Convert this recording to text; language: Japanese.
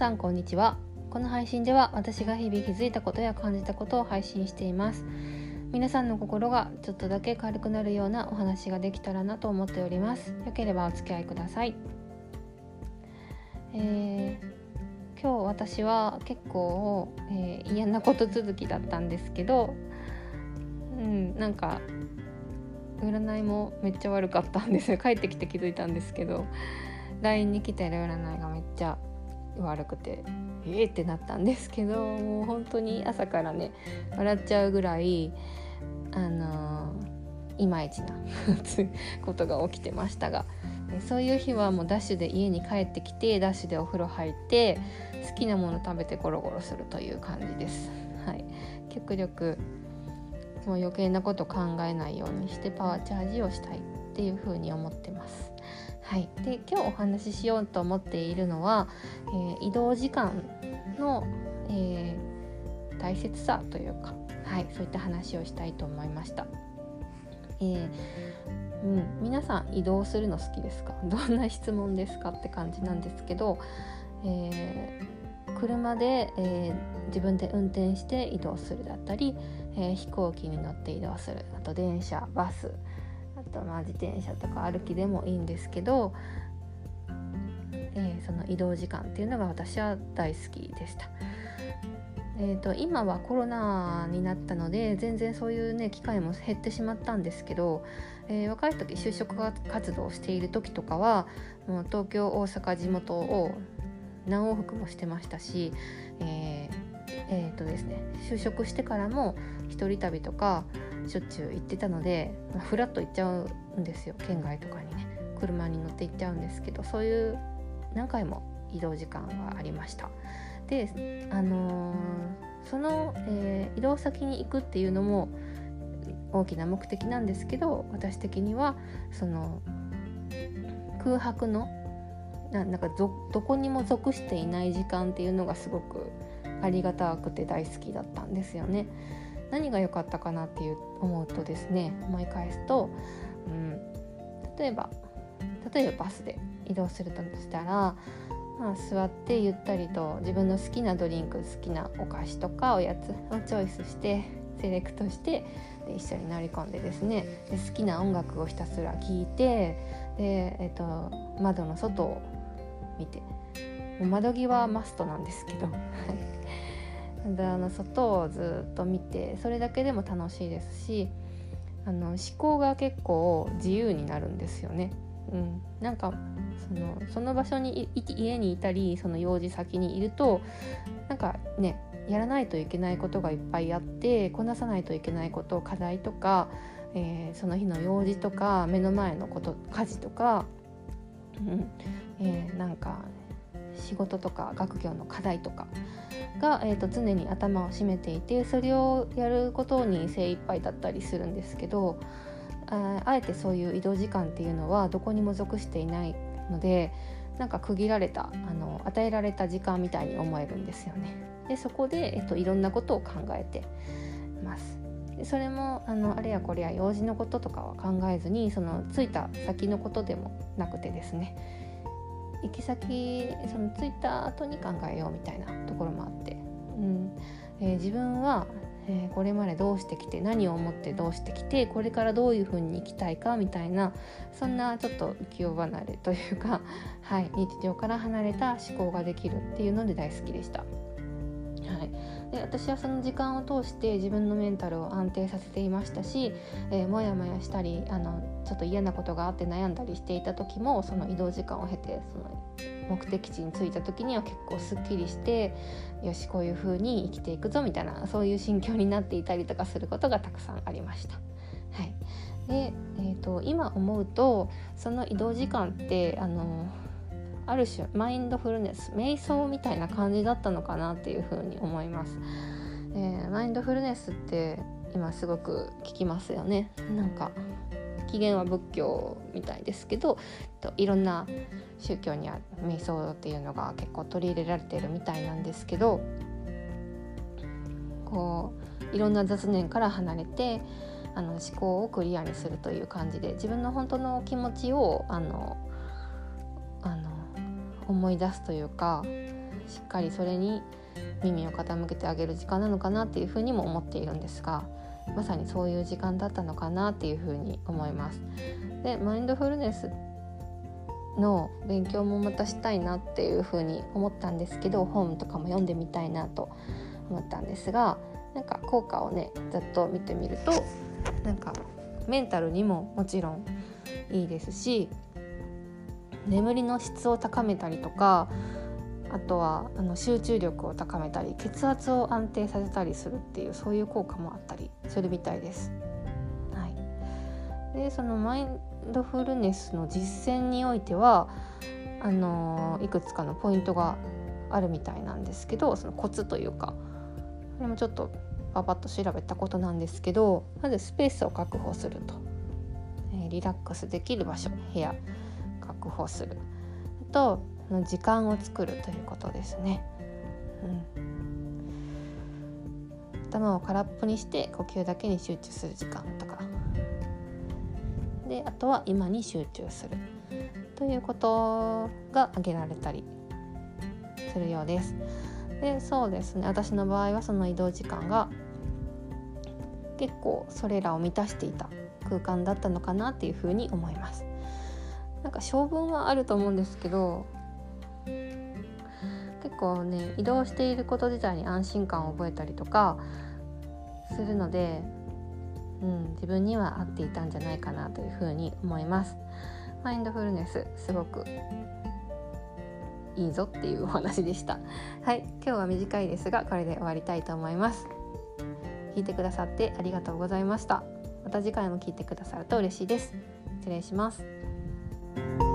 さんこんにちは。この配信では私が日々気づいたことや感じたことを配信しています。皆さんの心がちょっとだけ軽くなるようなお話ができたらなと思っております。よければお付き合いください。えー、今日私は結構、えー、嫌なこと続きだったんですけどうんなんか占いもめっちゃ悪かったんですよ。帰ってきて気づいたんですけど LINE に来てる占いがめっちゃ悪くてえーってなったんですけどもう本当に朝からね笑っちゃうぐらいあのー、いまいちな ことが起きてましたがそういう日はもうダッシュで家に帰ってきてダッシュでお風呂入って好きなもの食べてゴロゴロするという感じです。はい、極力もう余計なこと考えないようにしてパワーチャージをしたいっていうふうに思ってます。はい、で今日お話ししようと思っているのは、えー、移動時間の、えー、大切さというか、はい、そういった話をしたいと思いました。えーうん、皆さん移動するの好きですか？どんな質問ですかって感じなんですけど、えー、車で、え、自分で運転して移動するだったり、え、飛行機に乗って移動する。あと電車バス。とまあ自転車とか歩きでもいいんですけど、えー、その移動時間っていうのが私は大好きでした。えーと、今はコロナになったので全然そういうね機会も減ってしまったんですけど、えー、若い時就職活動をしている時とかはもう東京大阪地元を何往復もしてましたし、えーえーとですね、就職してからも一人旅とかしょっちゅう行ってたので、まあ、フラッと行っちゃうんですよ県外とかにね車に乗って行っちゃうんですけどそういう何回も移動時間がありました。で、あのー、その、えー、移動先に行くっていうのも大きな目的なんですけど私的にはその空白のなんかどこにも属していない時間っていうのがすごくありがたくて大好きだったんですよね。何が良かったかなっていう思うとですね思い返すと、うん、例えば例えばバスで移動するとしたら、まあ、座ってゆったりと自分の好きなドリンク好きなお菓子とかおやつをチョイスしてセレクトしてで一緒に乗り込んでですねで好きな音楽をひたすら聴いてで、えっと、窓の外を見て。窓際はマストなんですけどであの外をずっと見てそれだけでも楽しいですしあの思考が結構自由になるんですよね。うん、なんかそのその場所に家にいたりその用事先にいるとなんかねやらないといけないことがいっぱいあってこなさないといけないこと課題とか、えー、その日の用事とか目の前のこと家事とか、うんえー、なんか仕事とか学業の課題とかが、えーと、常に頭を占めていてそれをやることに精一杯だったりするんですけどああえてそういう移動時間っていうのはどこにも属していないのでなんか区切られたあの与えられた時間みたいに思えるんですよね。でそこで、えっと、いろんなことを考えてます。でそれもあのあれやこれや用事のこととかは考えずにその着いた先のことでもなくてですね行き先その着いた後に考えようみたいなところもあって、うんえー、自分は、えー、これまでどうしてきて何を思ってどうしてきてこれからどういうふうに生きたいかみたいなそんなちょっと浮世離れというか、はい、日常から離れた思考ができるっていうので大好きでした。で私はその時間を通して自分のメンタルを安定させていましたし、えー、もやもやしたりあのちょっと嫌なことがあって悩んだりしていた時もその移動時間を経てその目的地に着いた時には結構すっきりしてよしこういう風に生きていくぞみたいなそういう心境になっていたりとかすることがたくさんありました。はいでえーと、と今思うとその移動時間ってあのある種マインドフルネス瞑想みたいな感じだったのかなっていうふうに思います、えー、マインドフルネスって今すごく聞きますよね。なんか起源は仏教みたいですけどといろんな宗教には瞑想っていうのが結構取り入れられてるみたいなんですけどこういろんな雑念から離れてあの思考をクリアにするという感じで自分の本当の気持ちをあの思い出すというかしっかりそれに耳を傾けてあげる時間なのかなっていうふうにも思っているんですがまさにそういう時間だったのかなっていうふうに思います。でマインドフルネスの勉強もまたしたいなっていうふうに思ったんですけど本とかも読んでみたいなと思ったんですがなんか効果をねざっと見てみるとなんかメンタルにももちろんいいですし眠りの質を高めたりとかあとはあの集中力を高めたり血圧を安定させたりするっていうそういう効果もあったりするみたいです。はい、でそのマインドフルネスの実践においてはあのいくつかのポイントがあるみたいなんですけどそのコツというかこれもちょっとパパッと調べたことなんですけどまずスペースを確保すると、えー、リラックスできる場所部屋。確保するあとの時間を作るということですね。うん、頭を空っぽにして呼吸だけに集中する時間とかであとは今に集中するということが挙げられたりするようです。でそうですね私の場合はその移動時間が結構それらを満たしていた空間だったのかなっていうふうに思います。なんか性分はあると思うんですけど結構ね移動していること自体に安心感を覚えたりとかするので、うん、自分には合っていたんじゃないかなというふうに思います。マインドフルネスすごくいいぞっていうお話でした。はい、今日は短いですがこれで終わりたいと思います。聞いてくださってありがとうございました。また次回も聞いてくださると嬉しいです。失礼します。Bye.